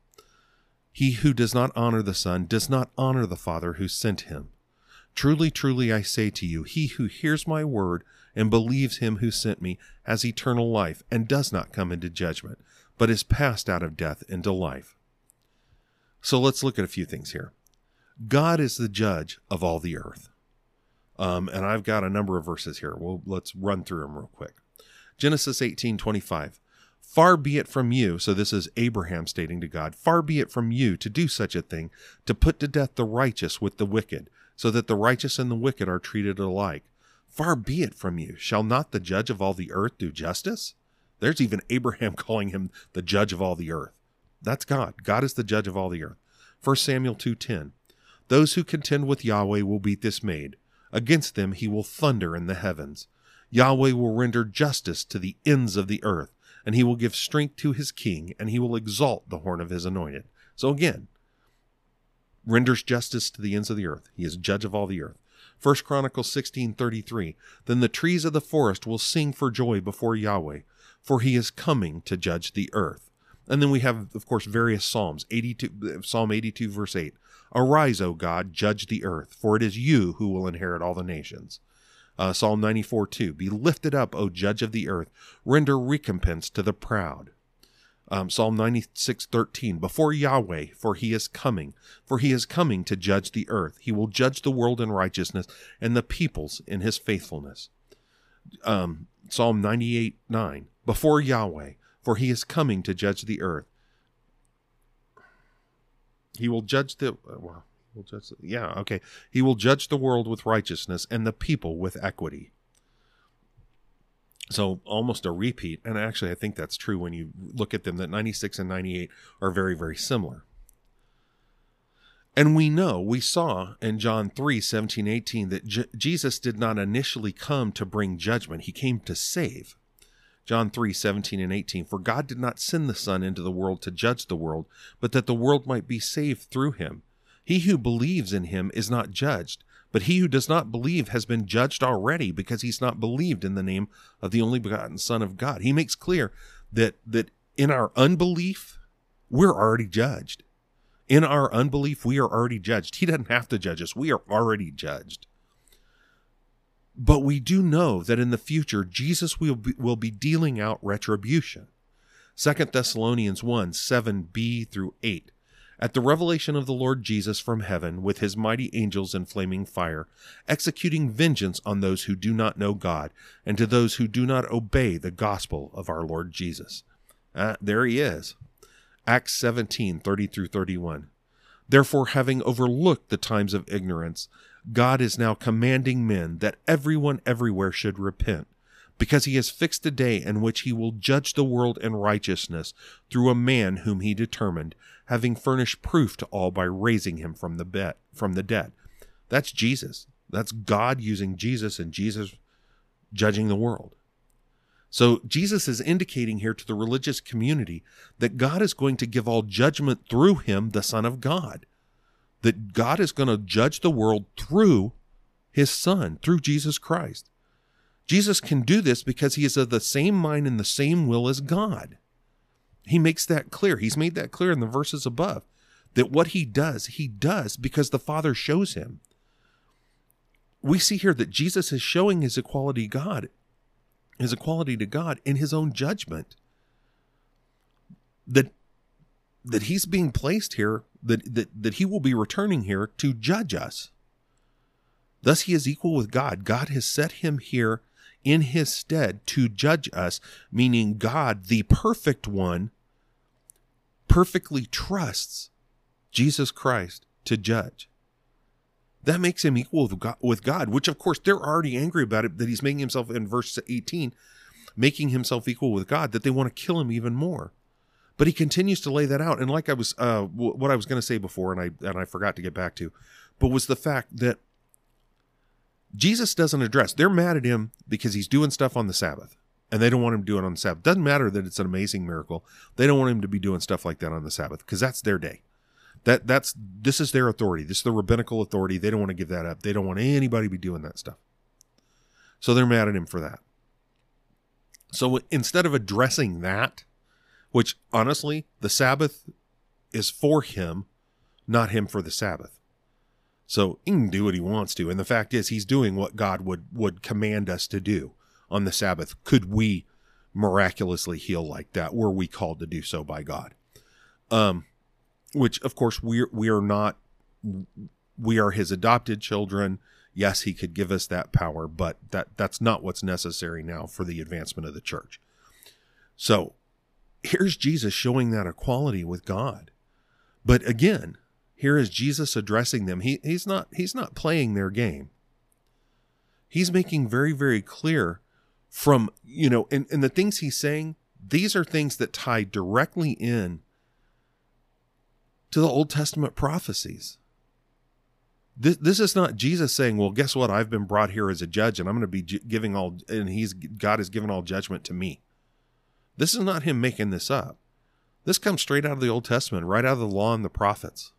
Speaker 2: He who does not honor the Son does not honor the Father who sent him. Truly, truly, I say to you, he who hears my word and believes him who sent me has eternal life and does not come into judgment, but is passed out of death into life. So let's look at a few things here. God is the judge of all the earth. Um, and I've got a number of verses here. Well, let's run through them real quick. Genesis 18 25. Far be it from you, so this is Abraham stating to God, far be it from you to do such a thing, to put to death the righteous with the wicked, so that the righteous and the wicked are treated alike. Far be it from you. Shall not the judge of all the earth do justice? There's even Abraham calling him the judge of all the earth. That's God. God is the judge of all the earth. 1 Samuel 2:10. Those who contend with Yahweh will be dismayed. Against them he will thunder in the heavens. Yahweh will render justice to the ends of the earth, and he will give strength to his king, and he will exalt the horn of his anointed. So again, renders justice to the ends of the earth. He is judge of all the earth. First Chronicles 16:33 Then the trees of the forest will sing for joy before Yahweh, for he is coming to judge the earth. And then we have of course various psalms, 82 Psalm 82 verse 8. Arise, O God, judge the earth, for it is you who will inherit all the nations. Uh, Psalm 94 2. Be lifted up, O judge of the earth, render recompense to the proud um, Psalm 96 13, before Yahweh, for he is coming, for he is coming to judge the earth. He will judge the world in righteousness and the peoples in his faithfulness. Um, Psalm 98 9, before Yahweh, for he is coming to judge the earth. He will judge the, uh, well, will judge, the, yeah, okay. He will judge the world with righteousness and the people with equity. So almost a repeat. And actually, I think that's true when you look at them that 96 and 98 are very, very similar. And we know, we saw in John 3 17, 18 that J- Jesus did not initially come to bring judgment, he came to save. John 3 17 and 18 For God did not send the Son into the world to judge the world, but that the world might be saved through him. He who believes in him is not judged, but he who does not believe has been judged already because he's not believed in the name of the only begotten Son of God. He makes clear that that in our unbelief, we're already judged. In our unbelief, we are already judged. He doesn't have to judge us. We are already judged. But we do know that in the future, Jesus will be, will be dealing out retribution. 2 Thessalonians 1 7b through 8 at the revelation of the Lord Jesus from heaven with his mighty angels in flaming fire, executing vengeance on those who do not know God and to those who do not obey the gospel of our Lord Jesus. Uh, there he is. Acts 17 30 through 31. Therefore, having overlooked the times of ignorance, God is now commanding men that everyone everywhere should repent because he has fixed a day in which he will judge the world in righteousness through a man whom he determined, having furnished proof to all by raising him from the bed, from the dead. That's Jesus. That's God using Jesus and Jesus judging the world. So Jesus is indicating here to the religious community that God is going to give all judgment through him, the Son of God. That God is going to judge the world through his Son, through Jesus Christ. Jesus can do this because he is of the same mind and the same will as God. He makes that clear. He's made that clear in the verses above that what he does, he does because the Father shows him. We see here that Jesus is showing his equality God, his equality to God in his own judgment. That that he's being placed here, that, that, that he will be returning here to judge us. Thus he is equal with God. God has set him here in his stead to judge us, meaning God, the perfect one, perfectly trusts Jesus Christ to judge. That makes him equal with God, which of course they're already angry about it that he's making himself in verse 18 making himself equal with God, that they want to kill him even more. But he continues to lay that out. And like I was, uh, w- what I was going to say before, and I and I forgot to get back to, but was the fact that Jesus doesn't address. They're mad at him because he's doing stuff on the Sabbath, and they don't want him to do it on the Sabbath. Doesn't matter that it's an amazing miracle. They don't want him to be doing stuff like that on the Sabbath because that's their day. That that's this is their authority. This is the rabbinical authority. They don't want to give that up. They don't want anybody to be doing that stuff. So they're mad at him for that. So instead of addressing that, which honestly, the Sabbath is for him, not him for the Sabbath. So he can do what he wants to. And the fact is he's doing what God would would command us to do on the Sabbath. Could we miraculously heal like that? Were we called to do so by God? Um which of course we're we are not we are his adopted children. Yes he could give us that power but that that's not what's necessary now for the advancement of the church. So here's jesus showing that equality with god. But again here is jesus addressing them. He, he's not he's not playing their game. He's making very very clear from you know and, and the things he's saying these are things that tie directly in to the Old Testament prophecies. This, this is not Jesus saying, "Well, guess what? I've been brought here as a judge, and I'm going to be giving all, and He's God has given all judgment to me." This is not Him making this up. This comes straight out of the Old Testament, right out of the Law and the Prophets.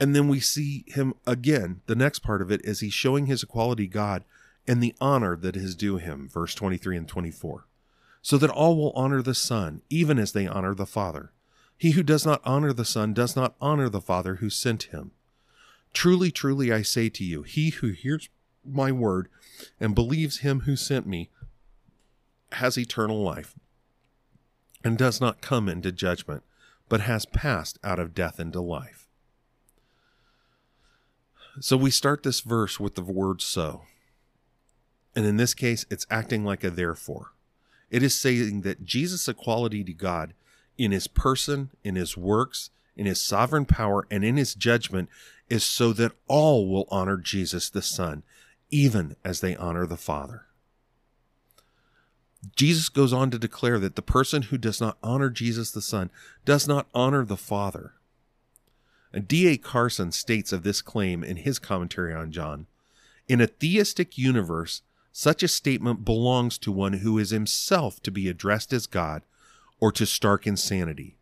Speaker 2: And then we see Him again. The next part of it is He's showing His equality God and the honor that is due Him. Verse 23 and 24 so that all will honor the Son, even as they honor the Father. He who does not honor the Son does not honor the Father who sent him. Truly, truly, I say to you, he who hears my word and believes him who sent me has eternal life and does not come into judgment, but has passed out of death into life. So we start this verse with the word so. And in this case, it's acting like a therefore. It is saying that Jesus' equality to God in his person, in his works, in his sovereign power, and in his judgment is so that all will honor Jesus the Son, even as they honor the Father. Jesus goes on to declare that the person who does not honor Jesus the Son does not honor the Father. D.A. Carson states of this claim in his commentary on John In a theistic universe, such a statement belongs to one who is himself to be addressed as God or to stark insanity.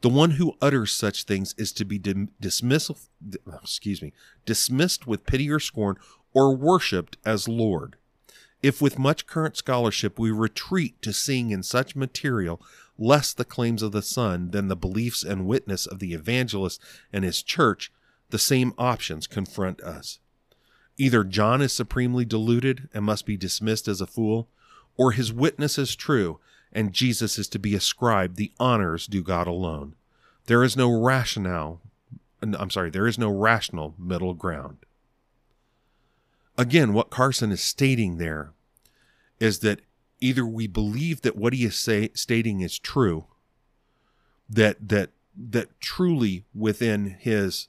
Speaker 2: The one who utters such things is to be dismissed, oh, excuse me, dismissed with pity or scorn or worshipped as Lord. If with much current scholarship we retreat to seeing in such material less the claims of the Son than the beliefs and witness of the evangelist and his church, the same options confront us. Either John is supremely deluded and must be dismissed as a fool, or his witness is true and Jesus is to be ascribed the honors due God alone. There is no rationale, I'm sorry, there is no rational middle ground. Again, what Carson is stating there is that either we believe that what he is say, stating is true, that that that truly within his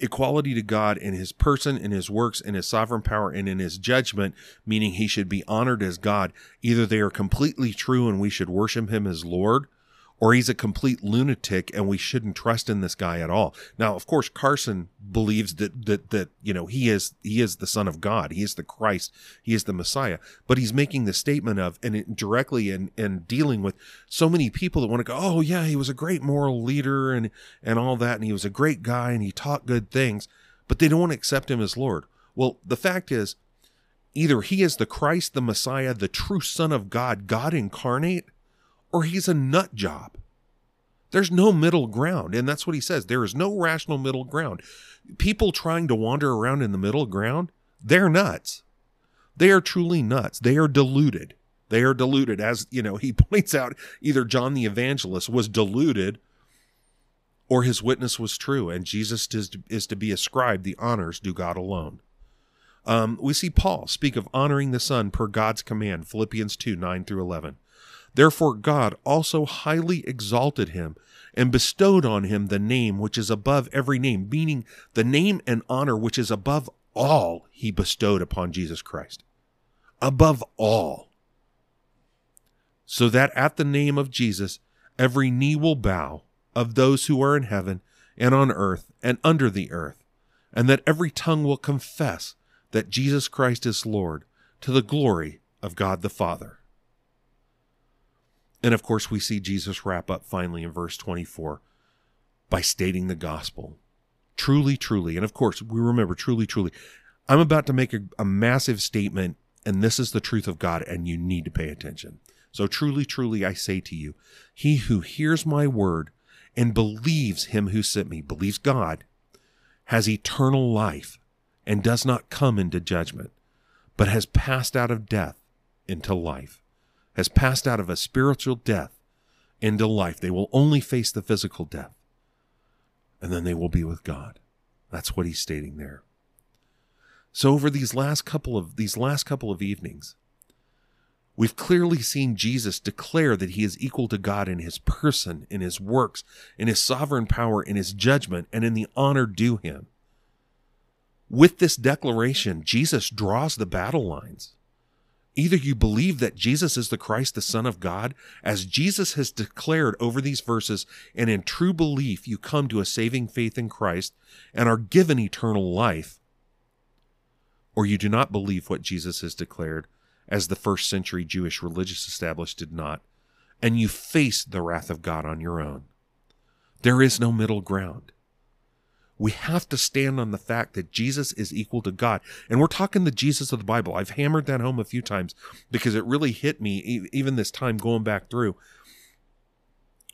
Speaker 2: equality to God in his person, in his works, in his sovereign power, and in his judgment, meaning he should be honored as God. Either they are completely true and we should worship him as Lord, or he's a complete lunatic and we shouldn't trust in this guy at all. Now, of course, Carson believes that that that you know he is he is the Son of God, he is the Christ, he is the Messiah. But he's making the statement of and directly and and dealing with so many people that want to go, oh yeah, he was a great moral leader and and all that, and he was a great guy and he taught good things, but they don't want to accept him as Lord. Well, the fact is, either he is the Christ, the Messiah, the true Son of God, God incarnate or he's a nut job. There's no middle ground. And that's what he says. There is no rational middle ground. People trying to wander around in the middle ground, they're nuts. They are truly nuts. They are deluded. They are deluded. As, you know, he points out, either John the Evangelist was deluded or his witness was true, and Jesus is to, is to be ascribed the honors due God alone. Um, we see Paul speak of honoring the Son per God's command, Philippians 2 9 through 11. Therefore God also highly exalted him and bestowed on him the name which is above every name, meaning the name and honor which is above all he bestowed upon Jesus Christ. Above all. So that at the name of Jesus, every knee will bow of those who are in heaven and on earth and under the earth, and that every tongue will confess that Jesus Christ is Lord to the glory of God the Father. And of course, we see Jesus wrap up finally in verse 24 by stating the gospel. Truly, truly. And of course, we remember truly, truly. I'm about to make a, a massive statement, and this is the truth of God, and you need to pay attention. So truly, truly, I say to you, he who hears my word and believes him who sent me, believes God, has eternal life and does not come into judgment, but has passed out of death into life has passed out of a spiritual death into life. They will only face the physical death, and then they will be with God. That's what he's stating there. So over these last couple of these last couple of evenings, we've clearly seen Jesus declare that he is equal to God in his person, in his works, in his sovereign power, in his judgment, and in the honor due him. With this declaration, Jesus draws the battle lines. Either you believe that Jesus is the Christ, the Son of God, as Jesus has declared over these verses, and in true belief you come to a saving faith in Christ and are given eternal life, or you do not believe what Jesus has declared, as the first century Jewish religious establishment did not, and you face the wrath of God on your own. There is no middle ground. We have to stand on the fact that Jesus is equal to God. And we're talking the Jesus of the Bible. I've hammered that home a few times because it really hit me, even this time going back through.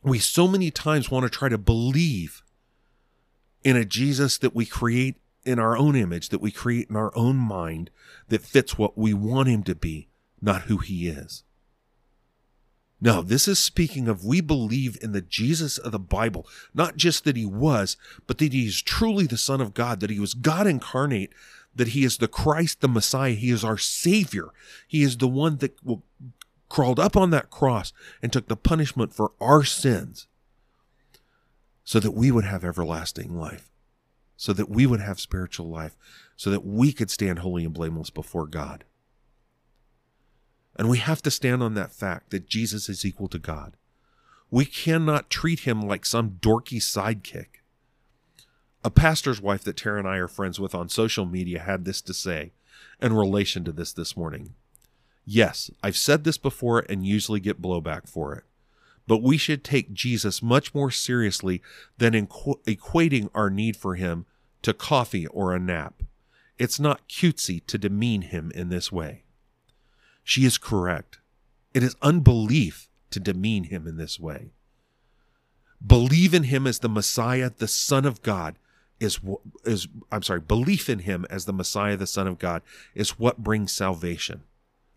Speaker 2: We so many times want to try to believe in a Jesus that we create in our own image, that we create in our own mind, that fits what we want him to be, not who he is. No, this is speaking of we believe in the Jesus of the Bible, not just that he was, but that he is truly the Son of God, that he was God incarnate, that he is the Christ, the Messiah, he is our Savior. He is the one that crawled up on that cross and took the punishment for our sins so that we would have everlasting life, so that we would have spiritual life, so that we could stand holy and blameless before God. And we have to stand on that fact that Jesus is equal to God. We cannot treat him like some dorky sidekick. A pastor's wife that Tara and I are friends with on social media had this to say in relation to this this morning. Yes, I've said this before and usually get blowback for it, but we should take Jesus much more seriously than equ- equating our need for him to coffee or a nap. It's not cutesy to demean him in this way. She is correct. It is unbelief to demean him in this way. Believe in him as the Messiah, the Son of God, is is I'm sorry, belief in him as the Messiah, the Son of God, is what brings salvation.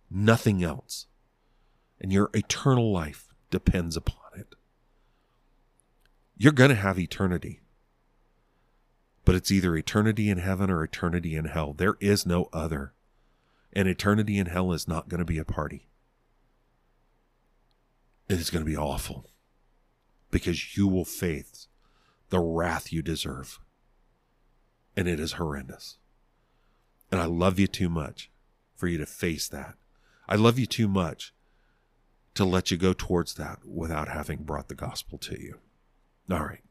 Speaker 2: Nothing else. And your eternal life depends upon it. You're going to have eternity. But it's either eternity in heaven or eternity in hell. There is no other and eternity in hell is not going to be a party. It is going to be awful because you will face the wrath you deserve. And it is horrendous. And I love you too much for you to face that. I love you too much to let you go towards that without having brought the gospel to you. All right.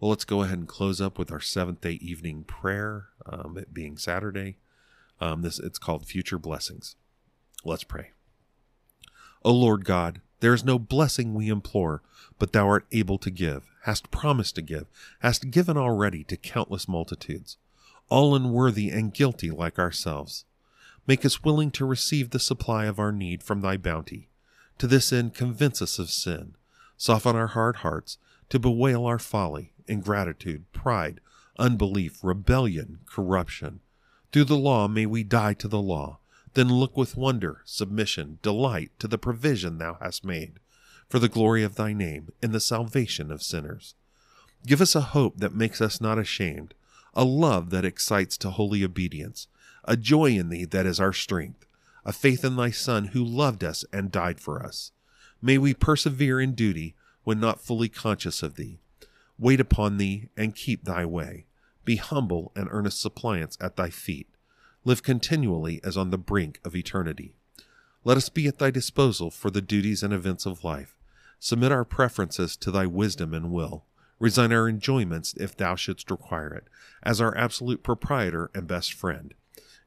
Speaker 2: Well, let's go ahead and close up with our seventh day evening prayer, um, it being Saturday. Um, this it's called Future Blessings. Let's pray. O Lord God, there is no blessing we implore, but thou art able to give, hast promised to give, hast given already to countless multitudes, all unworthy and guilty like ourselves. Make us willing to receive the supply of our need from thy bounty. To this end, convince us of sin, soften our hard hearts, to bewail our folly, ingratitude, pride, unbelief, rebellion, corruption through the law may we die to the law, then look with wonder, submission, delight to the provision thou hast made, for the glory of thy name, and the salvation of sinners. Give us a hope that makes us not ashamed, a love that excites to holy obedience, a joy in thee that is our strength, a faith in thy Son who loved us and died for us. May we persevere in duty when not fully conscious of thee. Wait upon thee and keep thy way be humble and earnest suppliance at thy feet, live continually as on the brink of eternity. Let us be at thy disposal for the duties and events of life. Submit our preferences to thy wisdom and will. Resign our enjoyments if thou shouldst require it, as our absolute proprietor and best friend.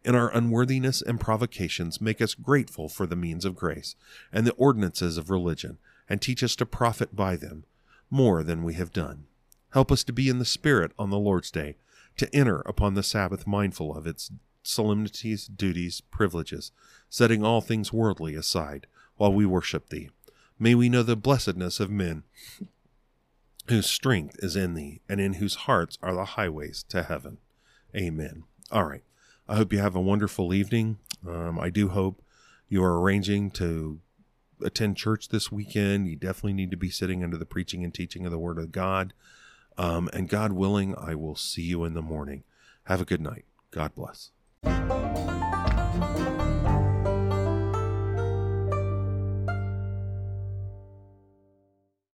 Speaker 2: In our unworthiness and provocations, make us grateful for the means of grace and the ordinances of religion, and teach us to profit by them more than we have done. Help us to be in the Spirit on the Lord's day, to enter upon the Sabbath mindful of its solemnities, duties, privileges, setting all things worldly aside while we worship Thee. May we know the blessedness of men whose strength is in Thee, and in whose hearts are the highways to heaven. Amen. All right. I hope you have a wonderful evening. Um, I do hope you are arranging to attend church this weekend. You definitely need to be sitting under the preaching and teaching of the Word of God. Um, and God willing, I will see you in the morning. Have a good night. God bless.